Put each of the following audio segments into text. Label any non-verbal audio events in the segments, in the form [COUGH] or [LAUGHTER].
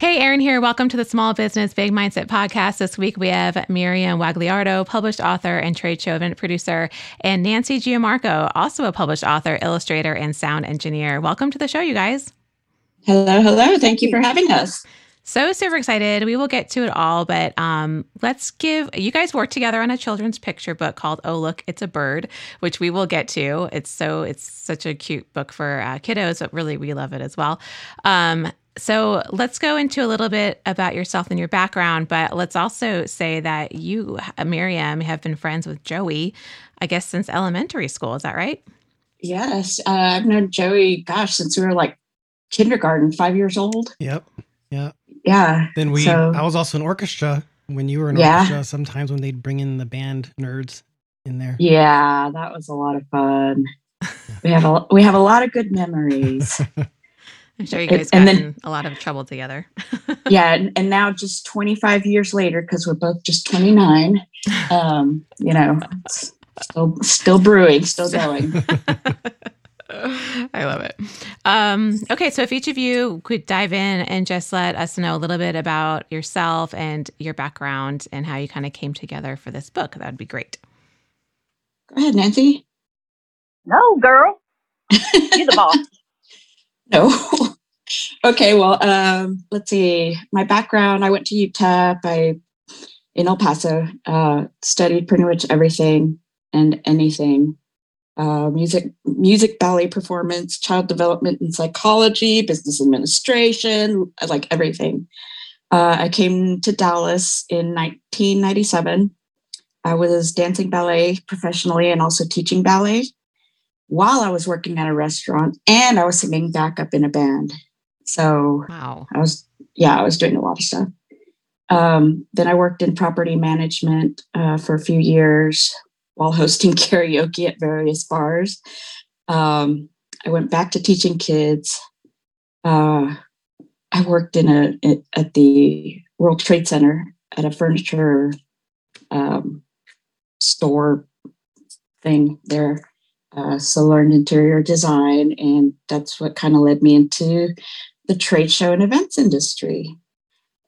Hey, Erin here. Welcome to the Small Business Big Mindset podcast. This week we have Miriam Wagliardo, published author and trade show event producer, and Nancy Giammarco, also a published author, illustrator, and sound engineer. Welcome to the show, you guys. Hello, hello. Thank you for having us. So super excited. We will get to it all, but um, let's give you guys work together on a children's picture book called "Oh Look, It's a Bird," which we will get to. It's so it's such a cute book for uh, kiddos, but really we love it as well. Um, so let's go into a little bit about yourself and your background, but let's also say that you, Miriam, have been friends with Joey, I guess, since elementary school. Is that right? Yes. Uh, I've known Joey, gosh, since we were like kindergarten, five years old. Yep. Yeah. Yeah. Then we, so, I was also in orchestra when you were in yeah. orchestra, sometimes when they'd bring in the band nerds in there. Yeah, that was a lot of fun. [LAUGHS] we have a we have a lot of good memories. [LAUGHS] I'm sure you guys got in a lot of trouble together. [LAUGHS] yeah, and, and, now just 25 years later, because we're both just 29, um, you know, still still brewing, still going. [LAUGHS] I love it. Um, okay, so if each of you could dive in and just let us know a little bit about yourself and your background and how you kind of came together for this book, that would be great. Go ahead, Nancy. No, girl. You're the boss. [LAUGHS] No. [LAUGHS] okay, well, um, let's see. My background, I went to UTEP. I in El Paso, uh, studied pretty much everything and anything. Uh, music, music, ballet performance, child development and psychology, business administration, like everything. Uh, I came to Dallas in 1997. I was dancing ballet professionally and also teaching ballet while I was working at a restaurant and I was singing backup in a band. So wow. I was, yeah, I was doing a lot of stuff. Um, then I worked in property management uh, for a few years while [LAUGHS] hosting karaoke at various bars. Um, I went back to teaching kids. Uh, I worked in a at the World Trade Center at a furniture um, store thing there uh, so learned interior design, and that's what kind of led me into the trade show and events industry.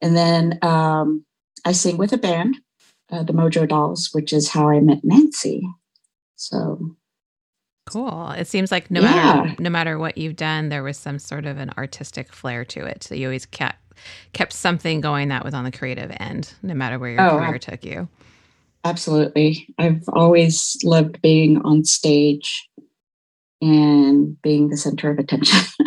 And then um, I sing with a band, uh, the Mojo Dolls, which is how I met Nancy. So cool. It seems like no yeah. matter no matter what you've done, there was some sort of an artistic flair to it. So you always kept kept something going that was on the creative end, no matter where your oh, career took you. Absolutely. I've always loved being on stage and being the center of attention. [LAUGHS]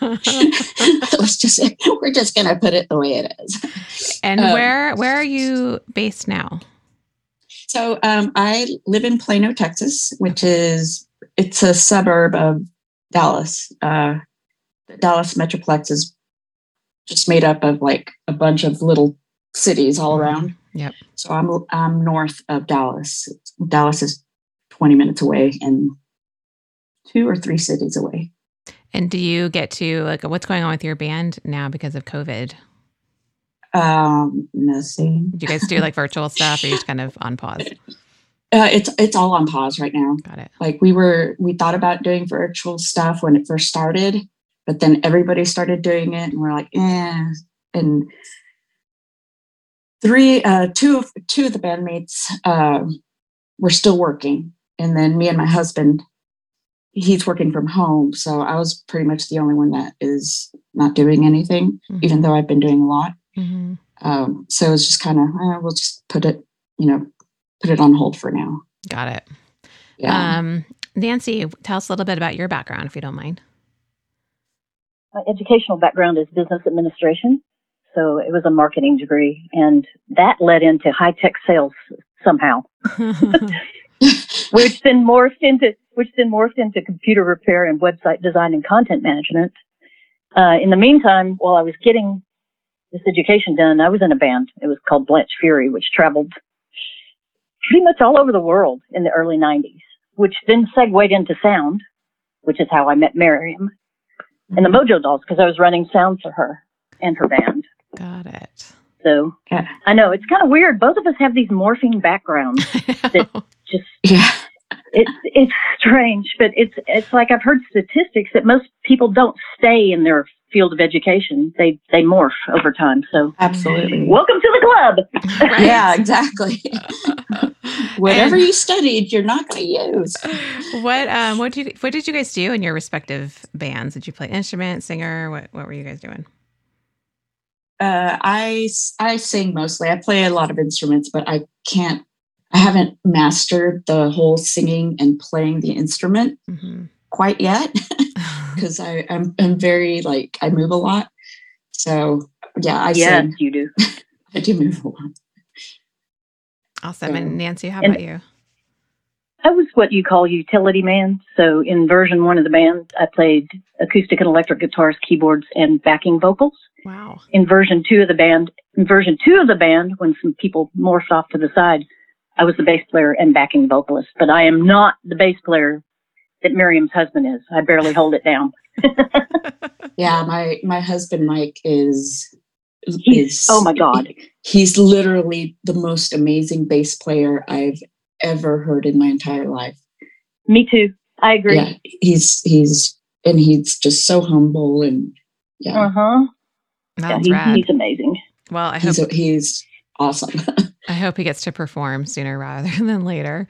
[LAUGHS] Let's just we're just gonna put it the way it is. And um, where where are you based now? So um, I live in Plano, Texas, which is it's a suburb of Dallas. Uh, the Dallas Metroplex is just made up of like a bunch of little cities all mm-hmm. around. Yep. So I'm I'm north of Dallas. Dallas is 20 minutes away and two or three cities away. And do you get to like what's going on with your band now because of COVID? Um, nothing. Do you guys do like virtual stuff or you just kind of on pause? [LAUGHS] Uh, it's it's all on pause right now. Got it. Like we were we thought about doing virtual stuff when it first started, but then everybody started doing it and we're like, eh. And three, uh, two of two of the bandmates uh, were still working, and then me and my husband, he's working from home, so I was pretty much the only one that is not doing anything, mm-hmm. even though I've been doing a lot. Mm-hmm. Um, so it's just kind of eh, we'll just put it, you know, put it on hold for now. Got it. Yeah. Um, Nancy, tell us a little bit about your background, if you don't mind. My educational background is business administration. So it was a marketing degree, and that led into high tech sales somehow, [LAUGHS] which then morphed into which then morphed into computer repair and website design and content management. Uh, in the meantime, while I was getting this education done, I was in a band. It was called Blanche Fury, which traveled pretty much all over the world in the early 90s. which then segued into sound, which is how I met Miriam, and the Mojo Dolls because I was running sound for her and her band. Got it. So yeah. I know it's kind of weird. Both of us have these morphing backgrounds [LAUGHS] that just yeah. It's it's strange, but it's it's like I've heard statistics that most people don't stay in their field of education. They they morph over time. So absolutely, welcome to the club. Right. yeah, exactly. [LAUGHS] Whatever and, you studied, you're not going to use. What um what did you, what did you guys do in your respective bands? Did you play instrument, singer? What what were you guys doing? Uh, I I sing mostly. I play a lot of instruments, but I can't. I haven't mastered the whole singing and playing the instrument mm-hmm. quite yet [LAUGHS] [LAUGHS] because I I'm, I'm very like I move a lot. So yeah, I yes, sing. you do. [LAUGHS] I do move a lot. Awesome. And Nancy, how about you? I was what you call utility man. So in version one of the band, I played acoustic and electric guitars, keyboards, and backing vocals. Wow. In version two of the band, in version two of the band, when some people morphed off to the side, I was the bass player and backing vocalist. But I am not the bass player that Miriam's husband is. I barely hold it down. [LAUGHS] yeah, my my husband Mike is He's, oh my god he's literally the most amazing bass player i've ever heard in my entire life. Me too. I agree. Yeah he's he's and he's just so humble and yeah. Uh-huh. That's yeah, he's amazing. Well i hope he's, he's awesome. [LAUGHS] I hope he gets to perform sooner rather [LAUGHS] than later.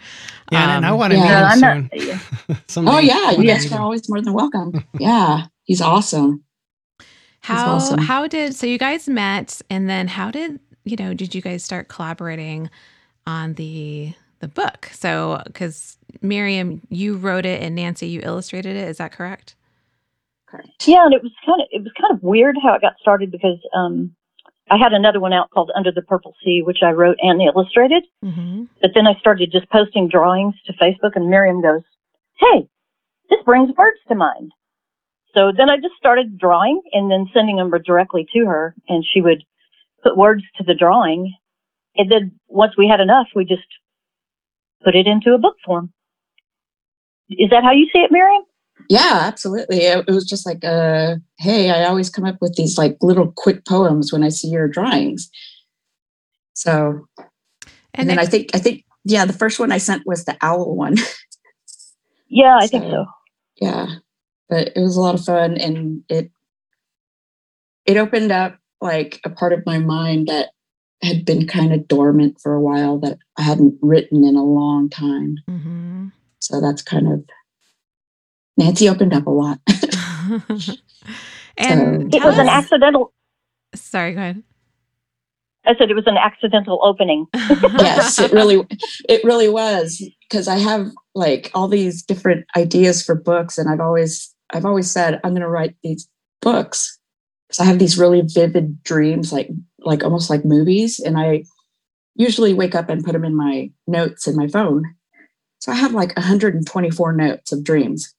Yeah, um, and I want to yeah, meet him soon. [LAUGHS] Not, oh yeah, you guys are always more than welcome. yeah, he's awesome. How awesome. how did so you guys met and then how did you know did you guys start collaborating on the the book? So because Miriam, you wrote it and Nancy, you illustrated it. Is that correct? Correct. Yeah, and it was kind of it was kind of weird how it got started because um, I had another one out called Under the Purple Sea, which I wrote and illustrated. Mm-hmm. But then I started just posting drawings to Facebook, and Miriam goes, "Hey, this brings words to mind." So then I just started drawing and then sending them directly to her and she would put words to the drawing. And then once we had enough, we just put it into a book form. Is that how you see it, Miriam? Yeah, absolutely. It, was just like, uh, hey, I always come up with these like little quick poems when I see your drawings. So, and, and then I think, I think, yeah, the first one I sent was the owl one. [LAUGHS] Yeah, I so, think so. Yeah but it was a lot of fun and it it opened up like a part of my mind that had been kind of dormant for a while that I hadn't written in a long time. Mm-hmm. So that's kind of Nancy opened up a lot. [LAUGHS] [LAUGHS] and so, it was an accidental. Sorry, go ahead. I said it was an accidental opening. [LAUGHS] yes, it really, it really was because I have like all these different ideas for books, and I've always I've always said I'm going to write these books because I have these really vivid dreams, like like almost like movies, and I usually wake up and put them in my notes in my phone. So I have like 124 notes of dreams,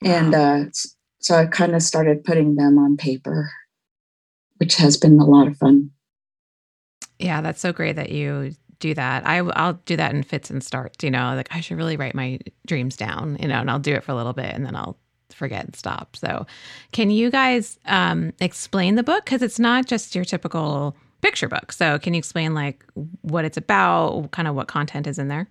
wow. and uh, so I kind of started putting them on paper, which has been a lot of fun. Yeah, that's so great that you do that. I, I'll do that in fits and starts, you know, like I should really write my dreams down, you know, and I'll do it for a little bit and then I'll forget and stop. So, can you guys um, explain the book? Because it's not just your typical picture book. So, can you explain like what it's about, kind of what content is in there?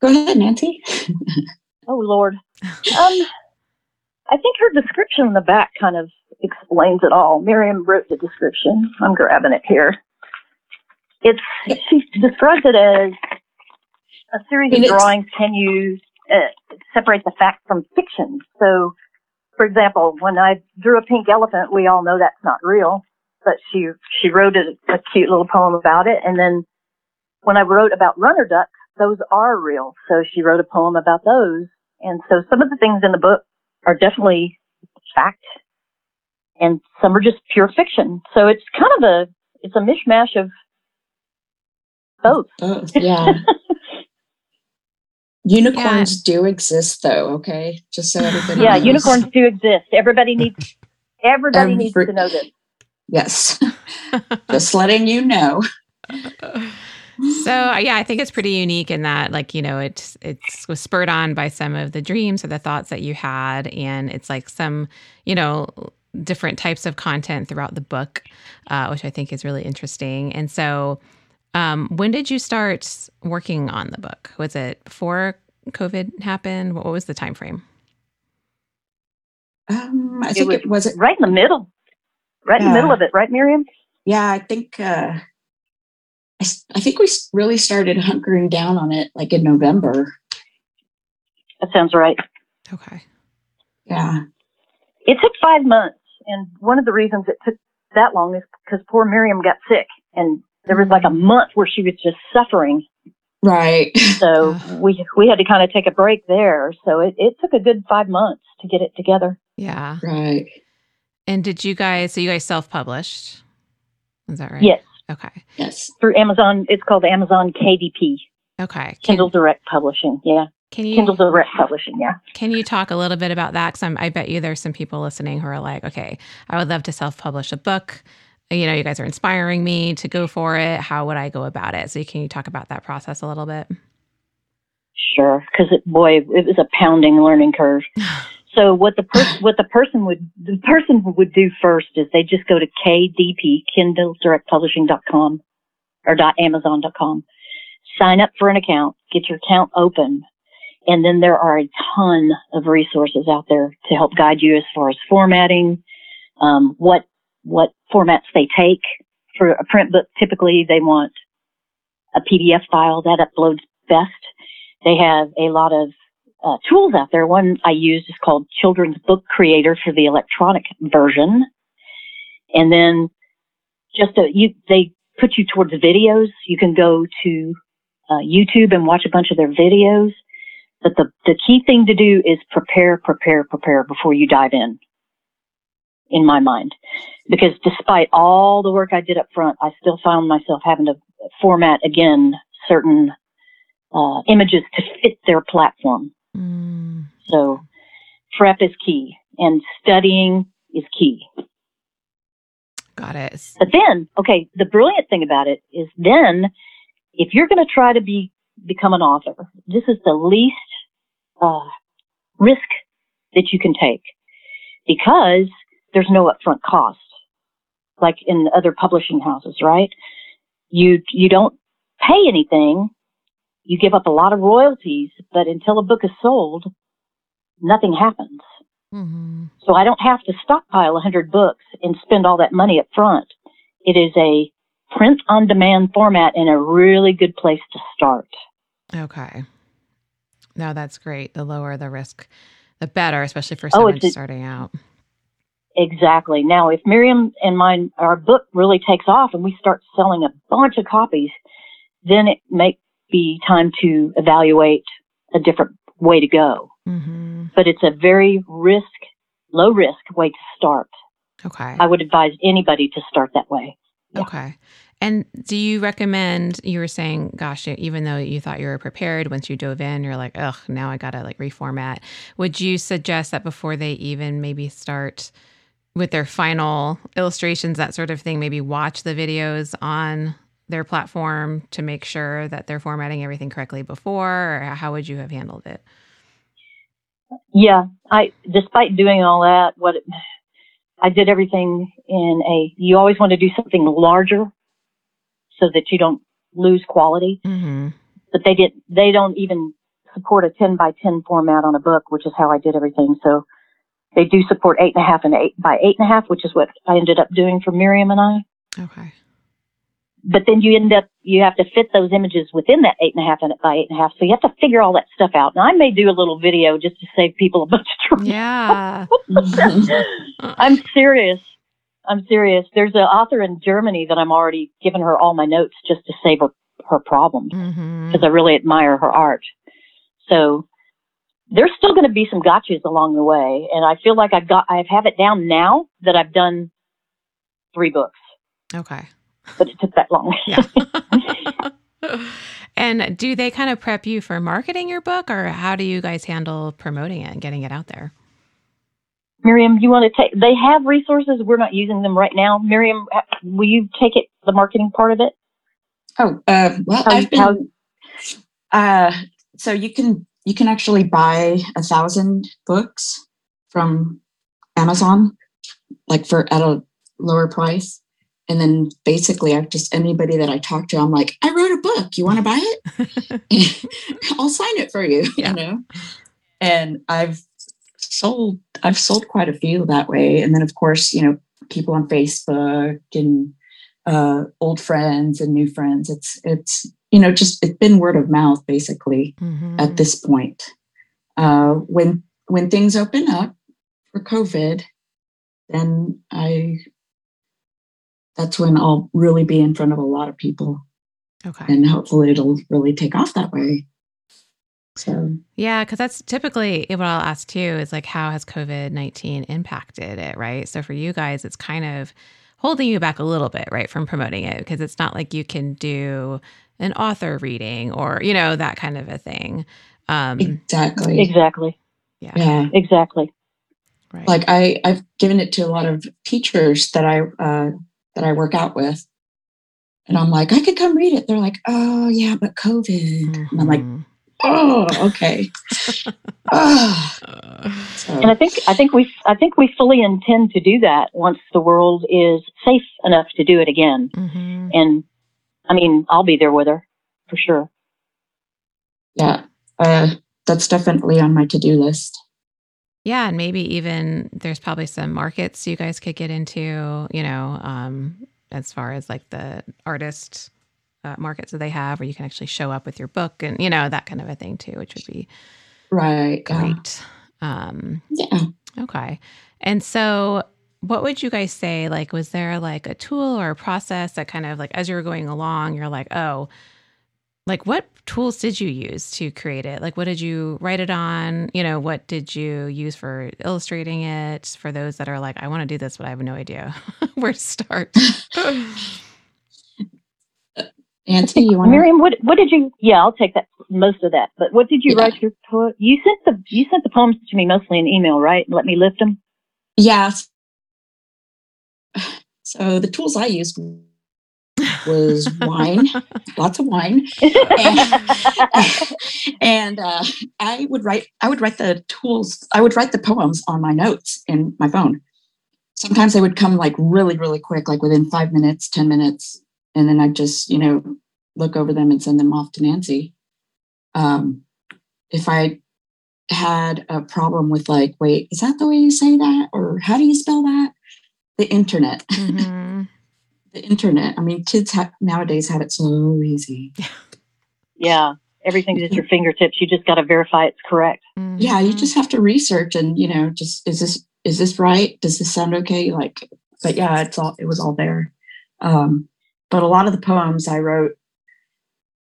Go ahead, Nancy. [LAUGHS] oh Lord, [LAUGHS] um, I think her description in the back kind of explains it all. Miriam wrote the description. I'm grabbing it here. It's she describes it as a series of drawings can you uh, separate the fact from fiction. So, for example, when I drew a pink elephant, we all know that's not real, but she she wrote a, a cute little poem about it. And then when I wrote about runner ducks, those are real. So she wrote a poem about those. And so some of the things in the book are definitely fact, and some are just pure fiction. So it's kind of a it's a mishmash of both. Both, yeah. [LAUGHS] Unicorns yeah. do exist, though. Okay, just so everybody. Yeah, knows. unicorns do exist. Everybody needs. Everybody Every, needs to know this. Yes, [LAUGHS] just letting you know. So yeah, I think it's pretty unique in that, like you know, it it was spurred on by some of the dreams or the thoughts that you had, and it's like some you know different types of content throughout the book, uh, which I think is really interesting. And so, um, when did you start working on the book? Was it before COVID happened? What was the time frame? Um, I think it was, it was it right in the middle, right in the middle of it, right, Miriam? Yeah, I think uh, I, I think we really started hunkering down on it like in November. That sounds right. Okay. Yeah. It took five months, and one of the reasons it took that long is because poor Miriam got sick, and there was like a month where she was just suffering. Right. [LAUGHS] So we we had to kind of take a break there. So it, it took a good five months to get it together. Yeah. Right. And did you guys? So you guys self published? Is that right? Yes. Okay. Yes. Through Amazon, it's called Amazon KDP. Okay. Kindle Direct Publishing. Yeah. Can you Kindle Direct Publishing? Yeah. Can you talk a little bit about that? Because I bet you there's some people listening who are like, okay, I would love to self publish a book. You know, you guys are inspiring me to go for it. How would I go about it? So, can you talk about that process a little bit? Sure, because it, boy, it was a pounding learning curve. [SIGHS] So what the person what the person would the person would do first is they just go to KDP Kindle Direct Publishing.com or dot Amazon.com, sign up for an account, get your account open, and then there are a ton of resources out there to help guide you as far as formatting, um, what what formats they take for a print book. Typically, they want a PDF file that uploads best. They have a lot of uh, tools out there. One I use is called Children's Book Creator for the electronic version. And then just a, you, they put you towards videos. You can go to uh, YouTube and watch a bunch of their videos. But the, the key thing to do is prepare, prepare, prepare before you dive in, in my mind. Because despite all the work I did up front, I still found myself having to format again certain uh, images to fit their platform. Mm. So prep is key and studying is key. Got it. But then, okay, the brilliant thing about it is then if you're going to try to be become an author, this is the least uh, risk that you can take because there's no upfront cost, like in other publishing houses, right? You you don't pay anything you give up a lot of royalties, but until a book is sold, nothing happens. Mm-hmm. So I don't have to stockpile 100 books and spend all that money up front. It is a print on demand format and a really good place to start. Okay. No, that's great. The lower the risk, the better, especially for oh, someone oh, starting out. Exactly. Now, if Miriam and mine, our book really takes off and we start selling a bunch of copies, then it may be time to evaluate a different way to go. Mm-hmm. But it's a very risk, low risk way to start. Okay. I would advise anybody to start that way. Yeah. Okay. And do you recommend, you were saying, gosh, even though you thought you were prepared, once you dove in, you're like, ugh, now I got to like reformat. Would you suggest that before they even maybe start with their final illustrations, that sort of thing, maybe watch the videos on their platform to make sure that they're formatting everything correctly before or how would you have handled it? Yeah i despite doing all that what i did everything in a you always want to do something larger so that you don't lose quality. Mm-hmm. but they did they don't even support a 10 by 10 format on a book which is how i did everything. So they do support eight and a half and eight by eight and a half which is what i ended up doing for miriam and i okay but then you end up you have to fit those images within that eight and a half and by eight and a half. So you have to figure all that stuff out. And I may do a little video just to save people a bunch of trouble. Yeah. [LAUGHS] I'm serious. I'm serious. There's an author in Germany that I'm already giving her all my notes just to save her her problems because mm-hmm. I really admire her art. So there's still going to be some gotchas along the way, and I feel like I've got I have have it down now that I've done three books. Okay but it took that long. [LAUGHS] Yeah. [LAUGHS] and do they kind of prep you for marketing your book, or how do you guys handle promoting it and getting it out there? Miriam, you want to take? They have resources. We're not using them right now. Miriam, will you take it? The marketing part of it. Oh, uh, well, how, I've been. Uh, so you can you can actually buy a thousand books from Amazon, like for at a lower price. And then basically, I've just anybody that I talk to, I'm like, I wrote a book. You want to buy it? [LAUGHS] [LAUGHS] I'll sign it for you. Yeah. You know, and I've sold I've sold quite a few that way. And then of course, you know, people on Facebook and uh, old friends and new friends. It's it's you know just it's been word of mouth basically mm-hmm. at this point. Uh, when when things open up for COVID, then I that's when I'll really be in front of a lot of people. Okay. And hopefully it'll really take off that way. So yeah, because that's typically what I'll ask too is like, how has COVID nineteen impacted it, right? So for you guys, it's kind of holding you back a little bit, right, from promoting it because it's not like you can do an author reading or you know that kind of a thing. Um, exactly. Exactly. Yeah. yeah. Exactly. Right. Like I, I've given it to a lot of teachers that I uh, that I work out with, and I'm like, I could come read it. They're like, Oh yeah, but COVID. Mm-hmm. And I'm like, mm-hmm oh, okay. oh. [LAUGHS] And I think I think we I think we fully intend to do that once the world is safe enough to do it again. Mm-hmm. And I mean, I'll be there with her for sure. Yeah, uh, that's definitely on my to do list. Yeah, and maybe even there's probably some markets you guys could get into. You know, um, as far as like the artist uh, markets that they have where you can actually show up with your book and you know that kind of a thing too which would be right great yeah. um yeah okay and so what would you guys say like was there like a tool or a process that kind of like as you were going along you're like oh like what tools did you use to create it like what did you write it on you know what did you use for illustrating it for those that are like i want to do this but i have no idea [LAUGHS] where to start [LAUGHS] Nancy, you want Miriam? What what did you? Yeah, I'll take that most of that. But what did you yeah. write your poem? You sent the you sent the poems to me mostly in email, right? Let me lift them. Yes. So the tools I used [LAUGHS] was wine, lots of wine, [LAUGHS] and, [LAUGHS] and uh, I would write. I would write the tools. I would write the poems on my notes in my phone. Sometimes they would come like really, really quick, like within five minutes, ten minutes and then I'd just, you know, look over them and send them off to Nancy. Um, if I had a problem with like, wait, is that the way you say that? Or how do you spell that? The internet. Mm-hmm. [LAUGHS] the internet. I mean, kids have nowadays have it so easy. Yeah. Everything's at your fingertips. You just got to verify it's correct. Mm-hmm. Yeah. You just have to research and, you know, just, is this, is this right? Does this sound okay? Like, but yeah, it's all, it was all there. Um, but a lot of the poems I wrote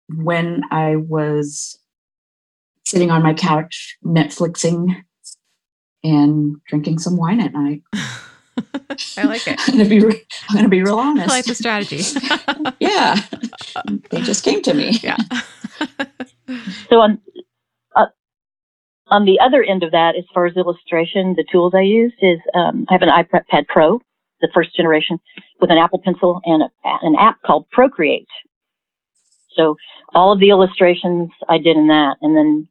when I was sitting on my couch, Netflixing and drinking some wine at night. [LAUGHS] [LAUGHS] I like it. [LAUGHS] I'm gonna be. Re- I'm gonna be real honest. I like the strategy. [LAUGHS] yeah, they just came to me. Yeah. so on uh, on the other end of that, as far as illustration, the tools I use is um, I have an iPad Pro, the first generation, with an Apple Pencil and a, an app called Procreate. So all of the illustrations I did in that, and then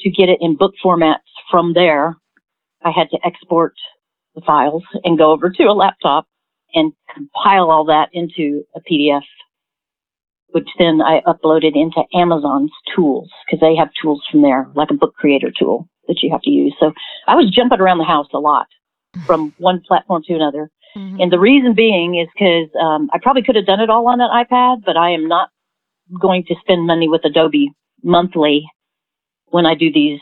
to get it in book formats from there, I had to export the files and go over to a laptop and compile all that into a PDF, which then I uploaded into Amazon's tools because they have tools from there, like a book creator tool that you have to use. So I was jumping around the house a lot from [LAUGHS] one platform to another. Mm-hmm. And the reason being is because um, I probably could have done it all on an iPad, but I am not going to spend money with Adobe monthly when I do these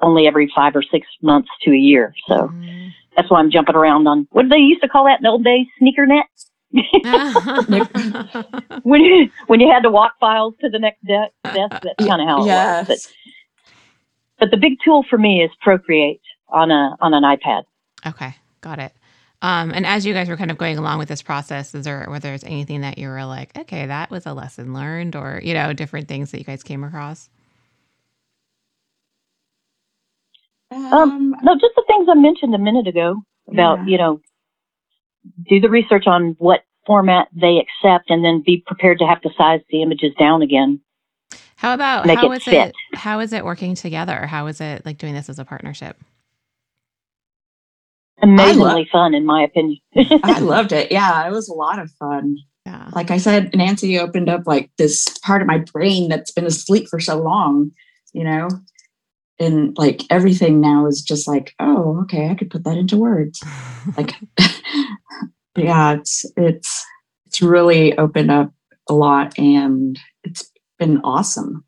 only every five or six months to a year. So mm-hmm. That's why I'm jumping around on what did they used to call that in the old days? Sneaker net. [LAUGHS] [LAUGHS] when you when you had to walk files to the next de- desk, that's kind of how it yes. was. But, but the big tool for me is Procreate on a on an iPad. Okay, got it. Um, and as you guys were kind of going along with this process, is there whether there's anything that you were like, okay, that was a lesson learned, or you know, different things that you guys came across? Um, no, just the things I mentioned a minute ago about yeah. you know, do the research on what format they accept and then be prepared to have to size the images down again. How about Make how it is fit. it how is it working together? How is it like doing this as a partnership? [LAUGHS] Amazingly fun, in my opinion. I [LAUGHS] loved it. Yeah, it was a lot of fun. Yeah. Like I said, Nancy opened up like this part of my brain that's been asleep for so long, you know? And like everything now is just like, oh, okay, I could put that into words. Like [LAUGHS] [LAUGHS] yeah, it's it's it's really opened up a lot and it's been awesome.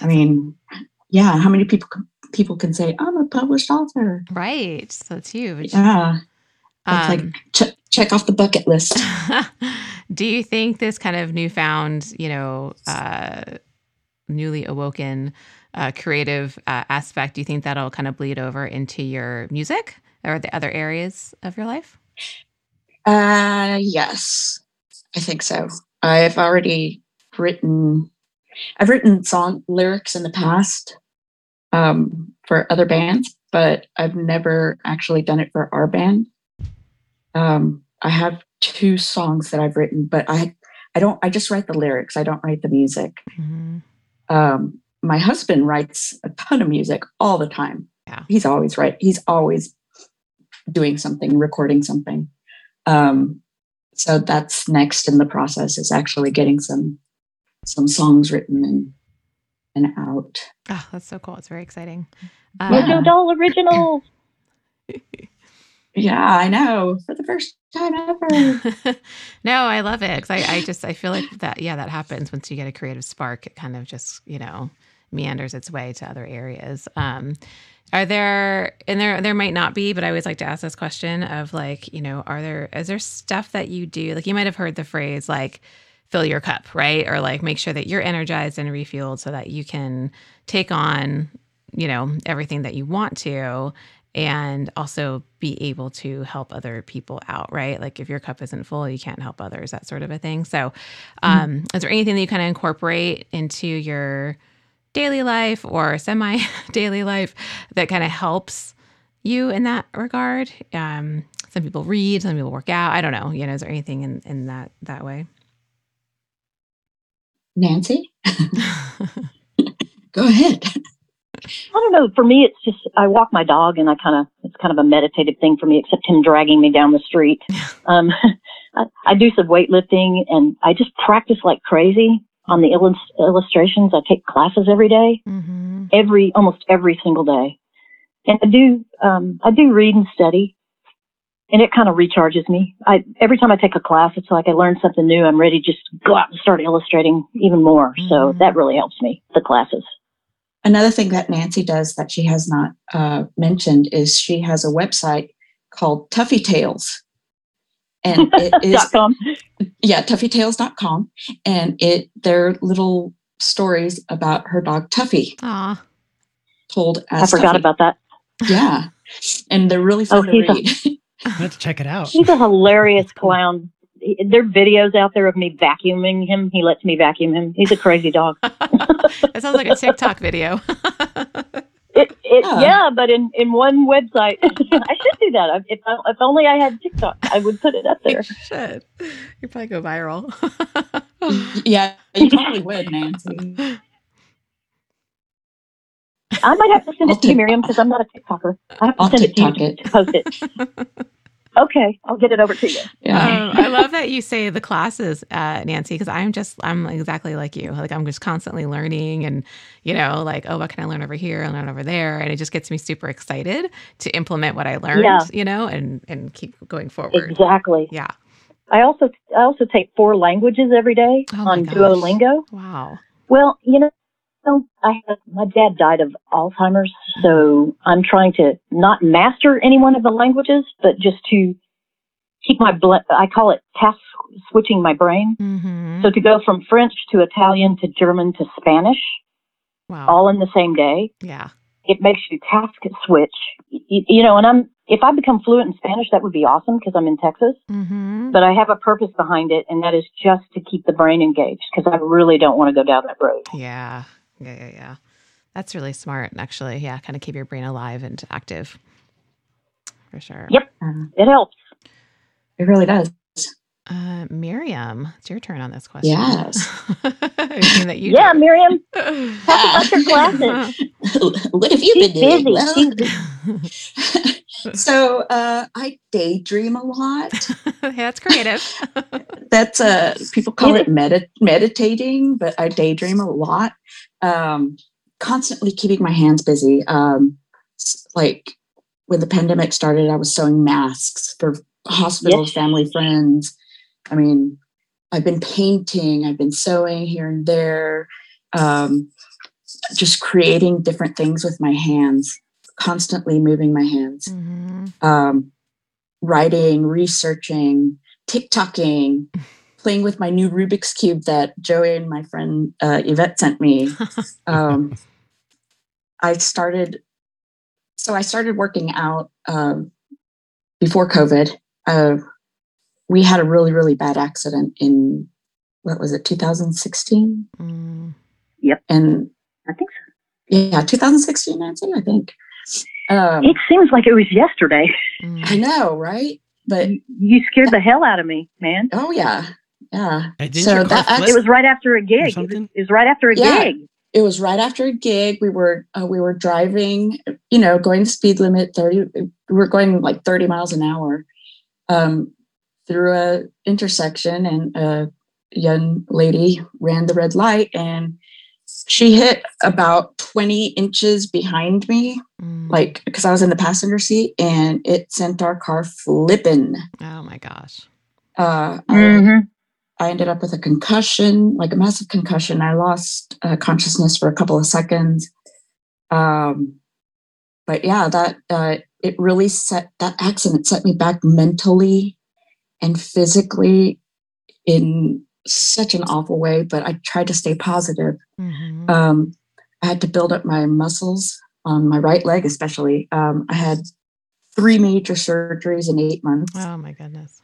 I mean, yeah, how many people people can say I'm a published author? right. So it's huge. Yeah, it's like Um, ch- check off the bucket list. [LAUGHS] do you think this kind of newfound, you know, uh, newly awoken uh, creative uh, aspect, do you think that'll kind of bleed over into your music or the other areas of your life? Uh, yes, I think so. I've already written, I've written song lyrics in the past um, for other bands, but I've never actually done it for our band. Um, I have two songs that I've written, but I, I don't. I just write the lyrics. I don't write the music. Mm-hmm. Um, my husband writes a ton of music all the time. Yeah. He's always right. He's always doing something, recording something. Um, so that's next in the process is actually getting some some songs written and and out. Oh, that's so cool. It's very exciting. Yeah. Mojo Doll original. [LAUGHS] Yeah, I know. For the first time ever. [LAUGHS] no, I love it because I, I just I feel like that yeah that happens once you get a creative spark. It kind of just you know meanders its way to other areas. Um, are there and there there might not be, but I always like to ask this question of like you know are there is there stuff that you do like you might have heard the phrase like fill your cup right or like make sure that you're energized and refueled so that you can take on you know everything that you want to and also be able to help other people out, right? Like if your cup isn't full, you can't help others, that sort of a thing. So, um, is there anything that you kind of incorporate into your daily life or semi [LAUGHS] daily life that kind of helps you in that regard? Um, some people read, some people work out. I don't know. You know, is there anything in, in that that way? Nancy, [LAUGHS] go ahead. I don't know. For me, it's just I walk my dog, and I kind of it's kind of a meditative thing for me. Except him dragging me down the street. [LAUGHS] Um, I, I do some weightlifting, and I just practice like crazy on the illus- illustrations. I take classes every day, mm-hmm. every almost every single day, and I do um, I do read and study, and it kind of recharges me. I every time I take a class, it's like I learn something new. I'm ready to just go out and start illustrating even more. So Mhm. that really helps me. The classes. Another thing that Nancy does that she has not uh, mentioned is she has a website called Tuffy Tales. And it [LAUGHS] is Dot com. yeah, tuffytales.com. And it they're little stories about her dog Tuffy Aw. told I forgot Tuffy. about that. Yeah. And they're really Oh, to he's a- Let's [LAUGHS] check it out. He's a hilarious clown. There are videos out there of me vacuuming him. He lets me vacuum him. He's a crazy dog. [LAUGHS] that sounds like a TikTok video. It, it, Yeah. yeah, but in, in one website, [LAUGHS] I should do that. If, if only I had TikTok, I would put it up there. [LAUGHS] you should. You probably go viral. [LAUGHS] yeah, you probably would, Nancy. I might have to send I'll it to you, Miriam, because I'm not a TikToker. I have to I'll send it to you it. to post it. Okay, I'll get it over to you. Yeah. um, I [LAUGHS] love that you say the classes, uh, Nancy, because I'm just I'm exactly like you. Like I'm just constantly learning, and you know, like oh, what can I learn over here and learn over there, and it just gets me super excited to implement what I learned, Yeah. you know, and and keep going forward. Exactly. Yeah. I also I also take four languages every day Oh on. Duolingo. Wow. Well, you know, I have, my dad died of Alzheimer's, so I'm trying to not master any one of the languages, but just to keep my bl- I call it task switching my brain. Mm-hmm. So to go from French to Italian to German to Spanish, wow. all in the same day, yeah. it makes you task switch. You, you know, and I'm if I become fluent in Spanish, that would be awesome because I'm in Texas. Mm-hmm. But I have a purpose behind it, and that is just to keep the brain engaged because I really don't want to go down that road. Yeah. Yeah. Yeah. Yeah. That's really smart, actually. Yeah. Kind of keep your brain alive and active. For sure. Yep. Uh, It helps. it really does. Uh, Miriam, it's your turn on this question. Yes. [LAUGHS] that you yeah, do. Miriam, [LAUGHS] talk about your glasses. [LAUGHS] what have you She's been doing? busy. Well, so uh, I daydream a lot. hey, that's creative. That's uh, people call it medit- meditating, but I daydream a lot. Um, constantly keeping my hands busy. Um, like when the pandemic started, I was sewing masks for hospitals, Yes. family, friends. I mean, I've been painting, I've been sewing here and there, um, just creating different things with my hands, constantly moving my hands, Mhm. um, writing, researching, TikToking, playing with my new Rubik's Cube that Joey and my friend uh, Yvette sent me. [LAUGHS] Um, I started, so I started working out um, before COVID. Uh, we had a really, really bad accident in, what was it, 2016? Mm. And I think so. yeah, 2016, Nancy, I think. Um, It seems like it was yesterday. Mm. I know, right? But You scared the hell out of me, man. oh, yeah, yeah. Hey, didn't So your car that flip? It was right after a gig. It was, it was right after a Yeah. gig. it was right after a gig. We were uh, we were driving, you know, going the speed limit thirty. We were going like thirty miles an hour um, through a intersection, and a young lady ran the red light, and she hit about twenty inches behind me, Mm. like because I was in the passenger seat, and it sent our car flipping. oh my gosh. Uh, Mm-hmm. I ended up with a concussion, like a massive concussion. I lost uh, consciousness for a couple of seconds. Um, but yeah, that uh, it really set that accident set me back mentally and physically in such an awful way. But I tried to stay positive. Mhm. Um, I had to build up my muscles on my right leg, especially. Um, I had three major surgeries in eight months. oh my goodness.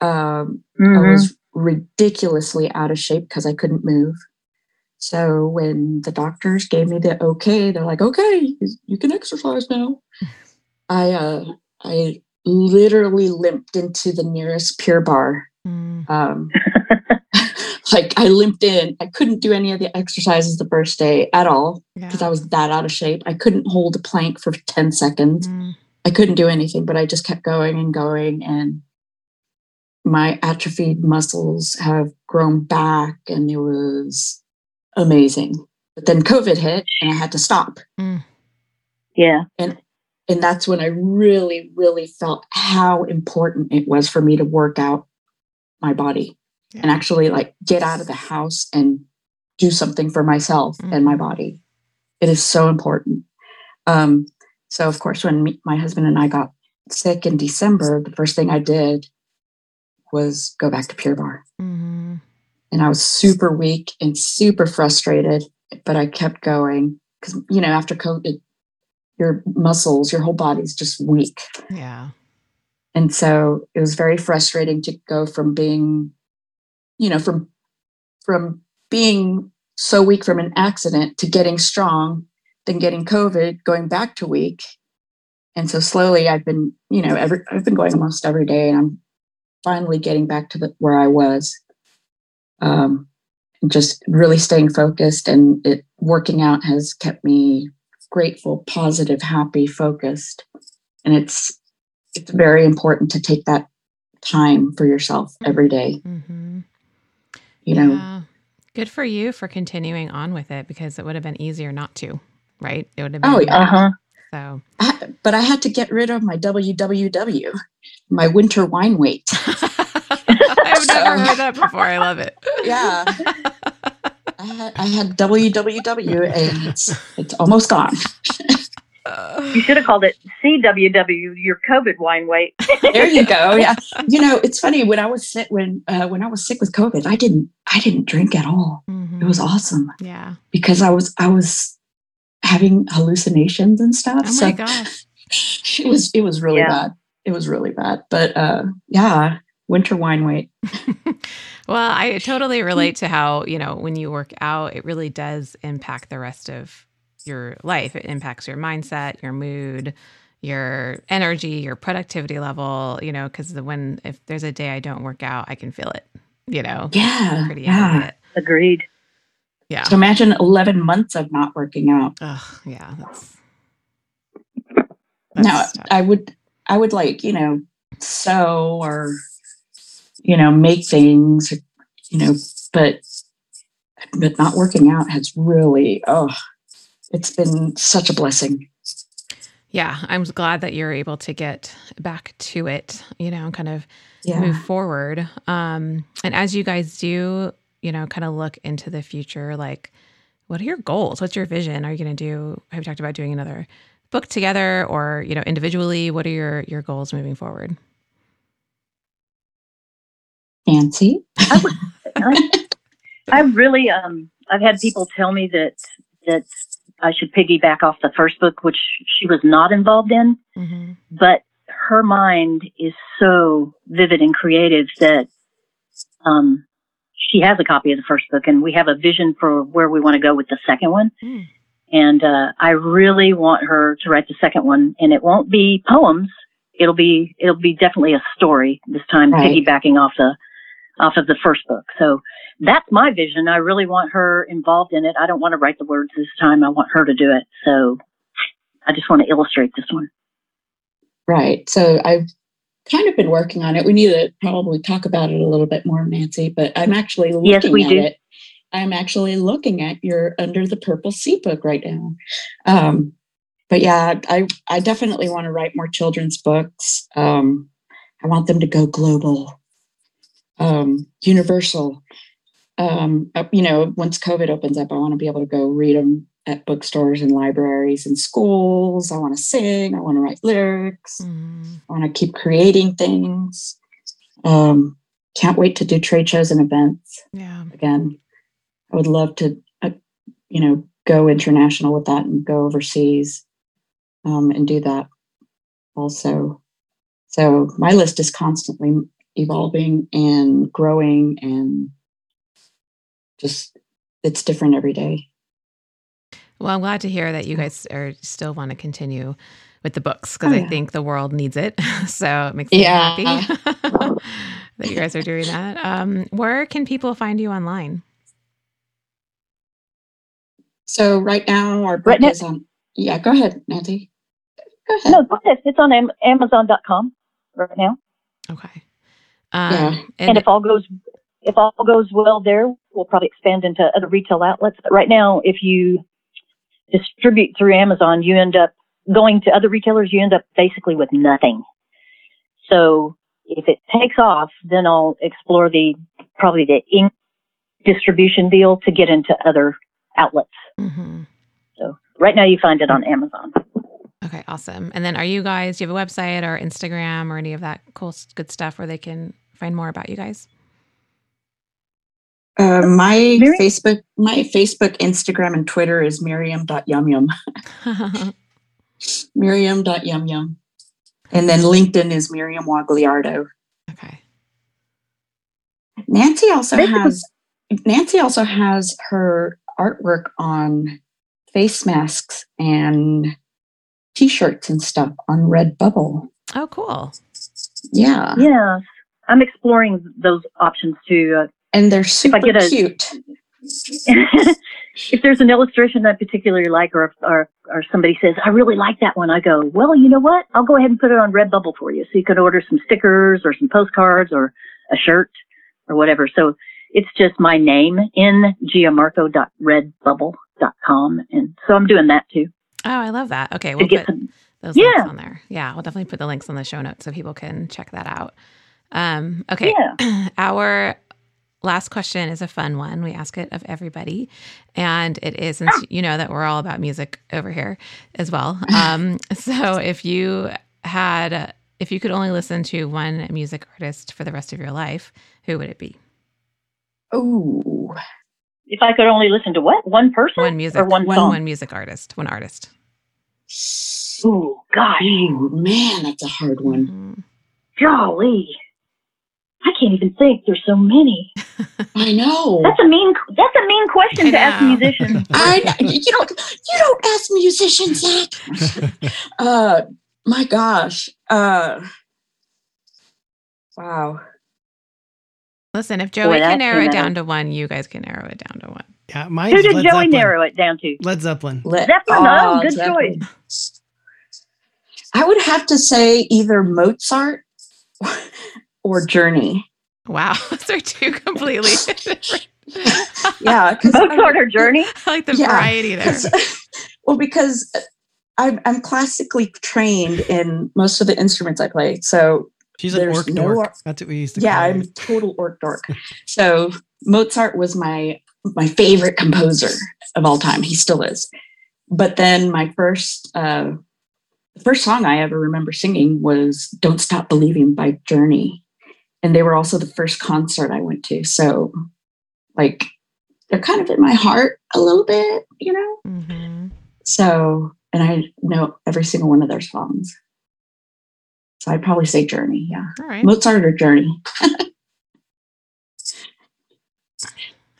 Um, I Mm-hmm. was ridiculously out of shape because I couldn't move. So when the doctors gave me the okay, they're like, "Okay, you can exercise now." [LAUGHS] I uh, I literally limped into the nearest Pure Barre. Mm. Um, [LAUGHS] [LAUGHS] like I limped in. I couldn't do any of the exercises the first day at all Yeah. because I was that out of shape. I couldn't hold a plank for ten seconds. Mm. I couldn't do anything, but I just kept going and going. And my atrophied muscles have grown back, and it was amazing. But then COVID hit, and I had to stop. Yeah. And and that's when I really, really felt how important it was for me to work out my body and actually like get out of the house and do something for myself and my body. It is so important. Um, so, of course, when me, my husband and I got sick in December, the first thing I did was go back to Pure Barre. Mhm. And I was super weak and super frustrated, but I kept going because, you know, after COVID, your muscles, your whole body's just weak. Yeah. And so it was very frustrating to go from being, you know, from from being so weak from an accident to getting strong, then getting COVID, going back to weak. And so slowly I've been, you know, every I've been going almost every day and I'm finally getting back to the where I was. Um just really staying focused and it working out has kept me grateful, positive, happy, focused. And it's it's very important to take that time for yourself every day. hmm You know, Yeah. Good for you for continuing on with it because it would have been easier not to, right? It would have been. Oh, yeah. Uh huh. So. I, but I had to get rid of my WWW, my winter wine weight. [LAUGHS] [LAUGHS] I've never heard that before. I love it. Yeah. I had, I had WWW and it's, it's almost gone. You should have called it CWW, your COVID wine weight. [LAUGHS] There you go. Yeah. You know, it's funny when I was sick when uh, when I was sick with COVID, I didn't I didn't drink at all. It was awesome Yeah. because I was I was having hallucinations and stuff. Oh so my gosh. it was it was really Yeah. bad. It was really bad. But uh yeah, winter wine weight. [LAUGHS] well, I totally relate to how, you know, when you work out, it really does impact the rest of your life. It impacts your mindset, your mood, your energy, your productivity level, you know, because the when if there's a day I don't work out, I can feel it, you know. Yeah. Pretty yeah. Agreed. Yeah. So imagine 11 months of not working out. Oh, yeah. That's, that's now tough. I would, I would like, you know, sew or, you know, make things, you know, but, but not working out has really, oh, it's been such a blessing. Yeah, I'm glad that you're able to get back to it, you know, kind of yeah. move forward. Um, and as you guys do, you know, kind of look into the future, like what are your goals? What's your vision? Are you going to do, have you talked about doing another book together or, you know, individually? What are your, your goals moving forward? Nancy? I, I really, um, I've had people tell me that, that I should piggyback off the first book, which she was not involved in, mm-hmm. but her mind is so vivid and creative that, um, she has a copy of the first book and we have a vision for where we want to go with the second one. Mm. And, uh, I really want her to write the second one and it won't be poems. It'll be, it'll be definitely a story this time, right. piggybacking off the, off of the first book. So that's my vision. I really want her involved in it. I don't want to write the words this time. I want her to do it. So I just want to illustrate this one. Right. So I've kind of been working on it. We need to probably talk about it a little bit more, Nancy, but I'm actually looking yes, we at do. it. I'm actually looking at your Under the Purple Sea book right now. Um, but yeah, I, I definitely want to write more children's books. Um, I want them to go global, um, universal. Um, uh, you know, once COVID opens up, I want to be able to go read them at bookstores and libraries and schools. I want to sing. I want to write lyrics. Mm. I want to keep creating things. Um, can't wait to do trade shows and events. Yeah. Again, I would love to, uh, you know, go international with that and go overseas um, and do that also. So my list is constantly evolving and growing and just it's different every day. Well, I'm glad to hear that you guys are still want to continue with the books because oh, yeah. I think the world needs it. [LAUGHS] so it makes me yeah. happy [LAUGHS] [LAUGHS] that you guys are doing that. Um, where can people find you online? So right now our book right is on. Yeah, go ahead, Nancy. Go ahead. No, go ahead. It's on Amazon.com right now. Okay. Um, yeah. And, and if all goes if all goes well there, we'll probably expand into other retail outlets. But right now, if you distribute through Amazon, you end up going to other retailers, you end up basically with nothing. So if it takes off, then I'll explore the probably the ink distribution deal to get into other outlets. Mm-hmm. So right now you find it on Amazon. Okay, awesome. And then are you guys, do you have a website or Instagram or any of that cool, good stuff where they can find more about you guys? Uh, my Miriam? Facebook, my Facebook, Instagram, and Twitter is Miriam.yumyum. [LAUGHS] Miriam.yumyum. And then LinkedIn is Miriam Wagliardo. Okay. Nancy also has Nancy also has her artwork on face masks and t-shirts and stuff on Redbubble. Oh, cool. Yeah. Yeah. I'm exploring those options too. Uh, and they're super if I get a, cute. [LAUGHS] if there's an illustration I particularly like, or, or or somebody says I really like that one, I go, well, you know what? I'll go ahead and put it on Redbubble for you, so you can order some stickers or some postcards or a shirt or whatever. So it's just my name in giamarco.redbubble.com, and so I'm doing that too. Oh, I love that. Okay, we'll put some, those yeah. links on there. Yeah, we'll definitely put the links on the show notes so people can check that out. Um, okay, yeah. [CLEARS THROAT] our last question is a fun one. We ask it of everybody. And it is, since you know that we're all about music over here as well. Um, [LAUGHS] so if you had, if you could only listen to one music artist for the rest of your life, who would it be? Oh. If I could only listen to what? One person? One music. Or one, one, one music artist. One artist. Oh, gosh. Ooh, man, that's a hard one. Mm-hmm. Golly. I can't even think. There's so many. [LAUGHS] I know. That's a mean. That's a mean question to ask musicians. [LAUGHS] I you don't you don't ask musicians that. [LAUGHS] uh, my gosh. Uh, wow. Listen, if Joey Boy, can narrow it down to one, you guys can narrow it down to one. Yeah, Who did Led Joey Zeppelin. narrow it down to? Led Zeppelin. Led Zeppelin. Oh, oh good Zeppelin. choice. I would have to say either Mozart [LAUGHS] or Journey. Wow, [LAUGHS] those are two completely [LAUGHS] different. yeah, Mozart or Journey. I like the yeah, variety there. Well, because I'm, I'm classically trained in most of the instruments I play, so she's an orc no dork. That's what we used to. Yeah, I'm total orc dork. [LAUGHS] so Mozart was my my favorite composer of all time. He still is. But then my first uh, the first song I ever remember singing was "Don't Stop Believing" by Journey, and they were also the first concert I went to. So, like, they're kind of in my heart a little bit, you know. Mm-hmm. So, and I know every single one of their songs. So I'd probably say Journey. Yeah, Mozart or Journey. How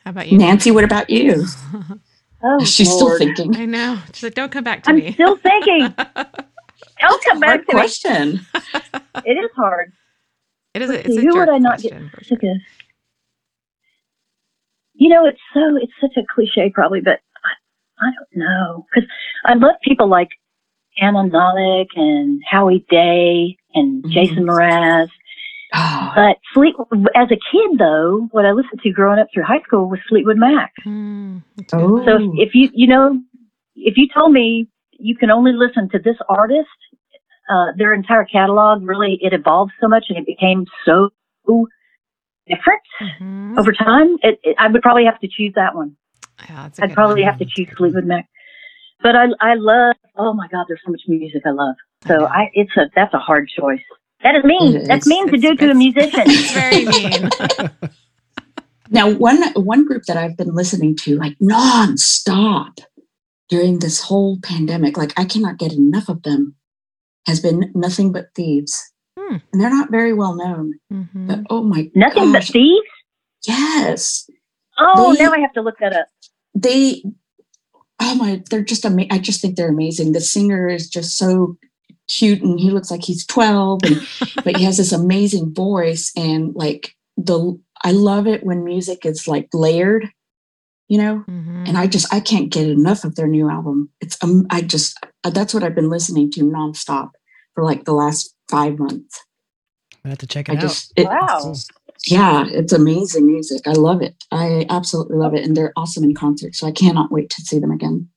about you, Nancy? What about you? [LAUGHS] Oh, She's Lord. still thinking. I know. She's like, don't come back to I'm me. I'm still thinking. [LAUGHS] don't come back to question. me. it is hard. It is. A, it's a who would I not get sure. You know, it's so it's such a cliche, probably, but I, I don't know because I love people like Anna Nalick and Howie Day and mm-hmm. Jason Mraz Oh. But Fleet, as a kid, though, what I listened to growing up through high school was Fleetwood Mac. Mm, oh. So if, if, you, you know, if you told me you can only listen to this artist, uh, their entire catalog really it evolved so much and it became so different mm-hmm. over time. It, it, I would probably have to choose that one. Yeah, I'd probably one. have to choose Fleetwood Mac. But I, I love. Oh my God, there's so much music I love. So I, it's a that's a hard choice. That is mean. It's, That's mean to do to a musician. [LAUGHS] It's very mean. [LAUGHS] now, one one group that I've been listening to like nonstop during this whole pandemic, like I cannot get enough of them, has been Nothing But Thieves. Hmm. And they're not very well known. Mm-hmm. But oh my Nothing gosh. But Thieves? Yes. Oh, they, now I have to look that up. They oh my, they're just amazing. I just think they're amazing. The singer is just so cute and he looks like he's 12 and, [LAUGHS] but he has this amazing voice and like the i love it when music is like layered you know? Mm-hmm. and i just i can't get enough of their new album. It's um i just uh, that's what i've been listening to nonstop for like the last five months. I have to check it I out. just, it, wow. Yeah it's amazing music. I love it. I absolutely love it. And they're awesome in concert so i cannot wait to see them again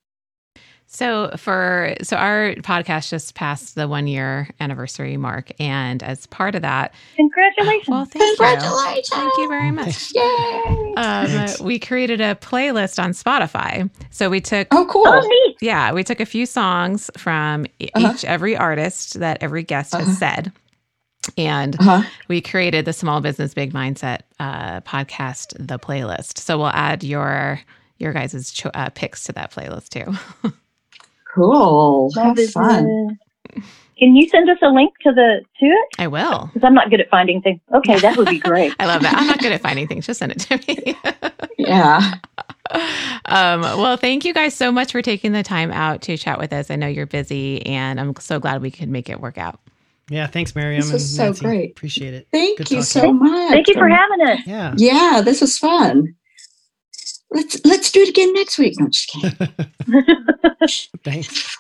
so for so our podcast just passed the one year anniversary mark, and as part of that, congratulations! Well, thank congratulations! You. Thank you very much. [LAUGHS] Yay! Um, we created a playlist on Spotify. So we took oh cool oh, neat. yeah we took a few songs from uh-huh. each every artist that every guest uh-huh. has said. And uh-huh. we created the Small Business Big Mindset uh, podcast, the playlist. So we'll add your your guys' cho- uh, picks to that playlist too. [LAUGHS] Cool. Have fun. Can you send us a link to the to it? I will. Because I'm not good at finding things. Okay, that would be [LAUGHS] great. I love that. I'm not good at finding things. Just send it to me. [LAUGHS] yeah. Um, well, thank you guys so much for taking the time out to chat with us. I know you're busy, and I'm so glad we could make it work out. Yeah, thanks, Miriam. This was so Nancy. great. Appreciate it. Thank Good you so much. Thank you for having us. Yeah. Yeah, this was fun let's let's do it again next week. No, just kidding. [LAUGHS] Thanks.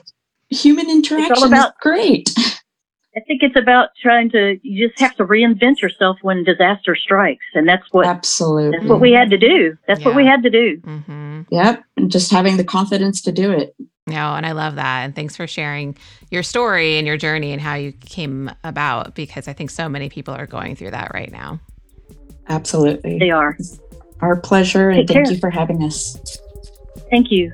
Human interaction it's all about, is great. I think it's about trying to. You just have to reinvent yourself when disaster strikes, and that's what absolutely that's what we had to do. That's yeah. what we had to do. Mm-hmm. Yep, and just having the confidence to do it. No, and I love that. And thanks for sharing your story and your journey and how you came about because I think so many people are going through that right now. Absolutely. They are. Our pleasure, Take and thank care. you for having us. Thank you.